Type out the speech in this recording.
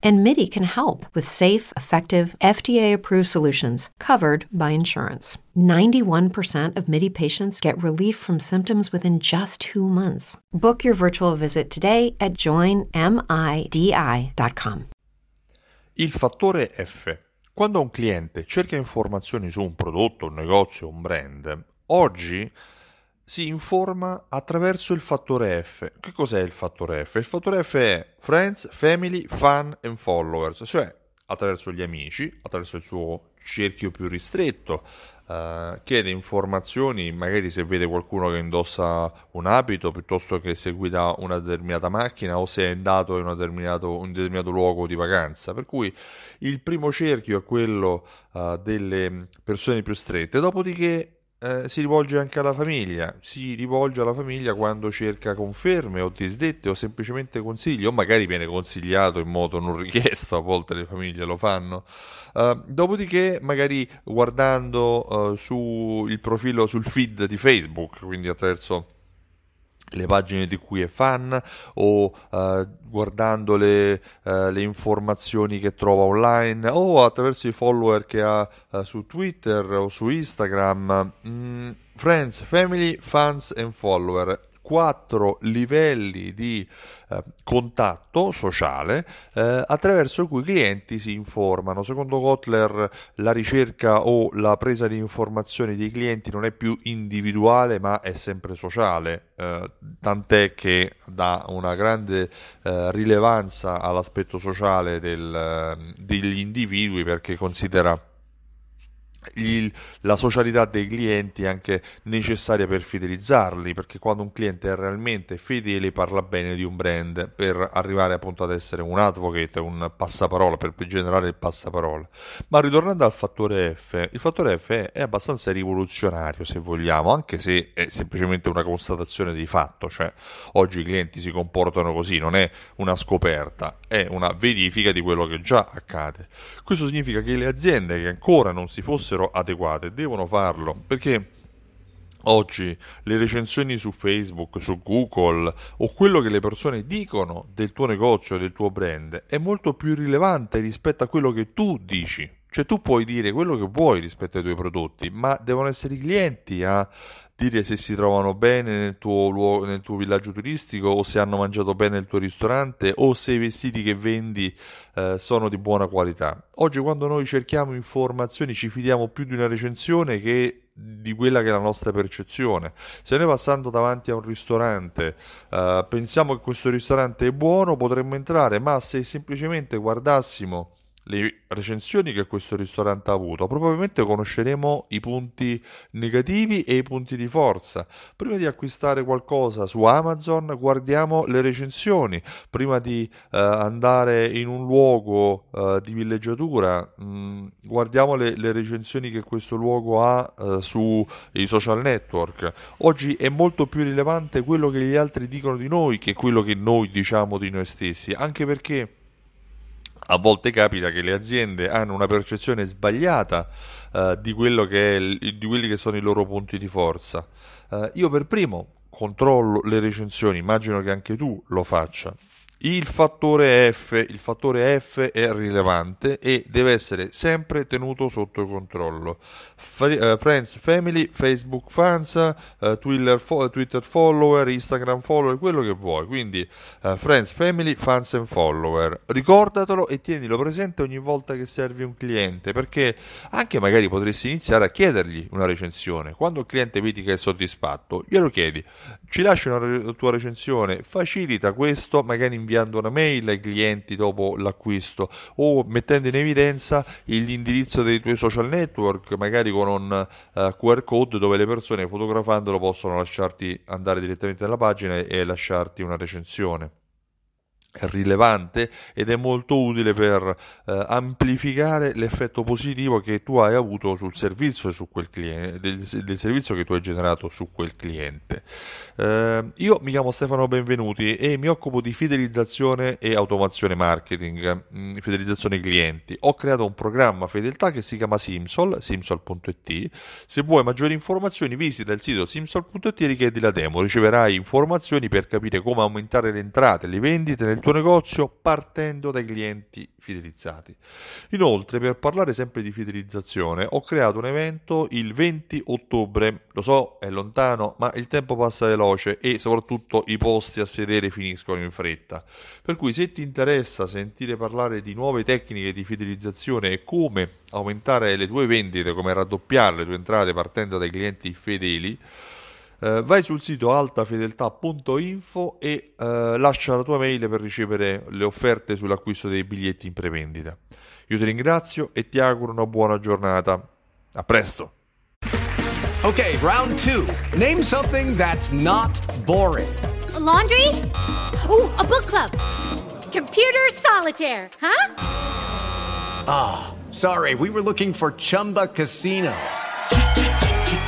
And MIDI can help with safe, effective, FDA approved solutions covered by insurance. 91% of MIDI patients get relief from symptoms within just two months. Book your virtual visit today at joinmidi.com. Il fattore F. Quando un cliente cerca informazioni su un prodotto, un negozio, un brand, oggi si informa attraverso il fattore F. Che cos'è il fattore F? Il fattore F è Friends, Family, Fan and Followers, cioè attraverso gli amici, attraverso il suo cerchio più ristretto, Uh, chiede informazioni, magari se vede qualcuno che indossa un abito piuttosto che se guida una determinata macchina o se è andato in un determinato, un determinato luogo di vacanza. Per cui il primo cerchio è quello uh, delle persone più strette, dopodiché eh, si rivolge anche alla famiglia, si rivolge alla famiglia quando cerca conferme o disdette o semplicemente consigli o magari viene consigliato in modo non richiesto, a volte le famiglie lo fanno. Uh, dopodiché magari guardando uh, sul profilo, sul feed di Facebook, quindi attraverso le pagine di cui è fan o uh, guardando le, uh, le, informazioni che trova online o attraverso i follower che ha uh, su Twitter o su Instagram. Mm, friends, family, fans and follower quattro livelli di eh, contatto sociale eh, attraverso cui i clienti si informano. Secondo Kotler la ricerca o la presa di informazioni dei clienti non è più individuale ma è sempre sociale, eh, tant'è che dà una grande eh, rilevanza all'aspetto sociale del, eh, degli individui perché considera il, la socialità dei clienti è anche necessaria per fidelizzarli, perché quando un cliente è realmente fedele parla bene di un brand per arrivare appunto ad essere un advocate, un passaparola, per generare il passaparola. Ma ritornando al fattore F, il fattore F è abbastanza rivoluzionario se vogliamo, anche se è semplicemente una constatazione di fatto, cioè oggi i clienti si comportano così, non è una scoperta, è una verifica di quello che già accade. Questo significa che le aziende che ancora non si fossero adeguate, devono farlo perché Oggi le recensioni su Facebook, su Google o quello che le persone dicono del tuo negozio, del tuo brand è molto più rilevante rispetto a quello che tu dici. Cioè tu puoi dire quello che vuoi rispetto ai tuoi prodotti, ma devono essere i clienti a dire se si trovano bene nel tuo, luogo, nel tuo villaggio turistico o se hanno mangiato bene nel tuo ristorante o se i vestiti che vendi eh, sono di buona qualità. Oggi quando noi cerchiamo informazioni ci fidiamo più di una recensione che di quella che è la nostra percezione. Se noi passando davanti a un ristorante eh, pensiamo che questo ristorante è buono, potremmo entrare, ma se semplicemente guardassimo le recensioni che questo ristorante ha avuto, probabilmente conosceremo i punti negativi e i punti di forza. Prima di acquistare qualcosa su Amazon, guardiamo le recensioni. Prima di eh, andare in un luogo eh, di villeggiatura, mh, mm, guardiamo le, le, recensioni che questo luogo ha eh, sui social network. Oggi è molto più rilevante quello che gli altri dicono di noi che quello che noi diciamo di noi stessi, anche perché a volte capita che le aziende hanno una percezione sbagliata uh, di, il, di, quelli che sono i loro punti di forza. Uh, io per primo controllo le recensioni, immagino che anche tu lo faccia. Il fattore F, il fattore F è rilevante e deve essere sempre tenuto sotto controllo. Uh, friends, family, Facebook fans, uh, Twitter, fo- Twitter, follower, Instagram follower, quello che vuoi. Quindi uh, friends, family, fans and follower. Ricordatelo e tienilo presente ogni volta che servi un cliente, perché anche magari potresti iniziare a chiedergli una recensione. Quando il cliente vedi che è soddisfatto, glielo chiedi. Ci lasci una tua recensione, facilita questo, magari in inviando una mail ai clienti dopo l'acquisto o mettendo in evidenza l'indirizzo dei tuoi social network, magari con un uh, QR code dove le persone fotografandolo possono lasciarti andare direttamente nella pagina e lasciarti una recensione. Rilevante ed è molto utile per eh, amplificare l'effetto positivo che tu hai avuto sul servizio su quel cliente, del, del servizio che tu hai generato su quel cliente. Eh, io mi chiamo Stefano Benvenuti e mi occupo di fidelizzazione e automazione marketing, mh, mm, fidelizzazione clienti. Ho creato un programma fedeltà che si chiama Simsol, simsol.it. Se vuoi maggiori informazioni visita il sito simsol.it e richiedi la demo. Riceverai informazioni per capire come aumentare le entrate, le vendite nel tuo tuo negozio partendo dai clienti fidelizzati. Inoltre, per parlare sempre di fidelizzazione, ho creato un evento il 20 ottobre. Lo so, è lontano, ma il tempo passa veloce e soprattutto i posti a sedere finiscono in fretta. Per cui se ti interessa sentire parlare di nuove tecniche di fidelizzazione e come aumentare le tue vendite, come raddoppiare le tue entrate partendo dai clienti fedeli, Uh, vai sul sito altafedeltà.info e uh, lascia la tua mail per ricevere le offerte sull'acquisto dei biglietti in prevendita. Io ti ringrazio e ti auguro una buona giornata. A presto. Ok, round 2. Name something that's not boring. A laundry? Oh, a book club. Computer solitaire, huh? Ah, oh, sorry. We were looking for Chumba Casino.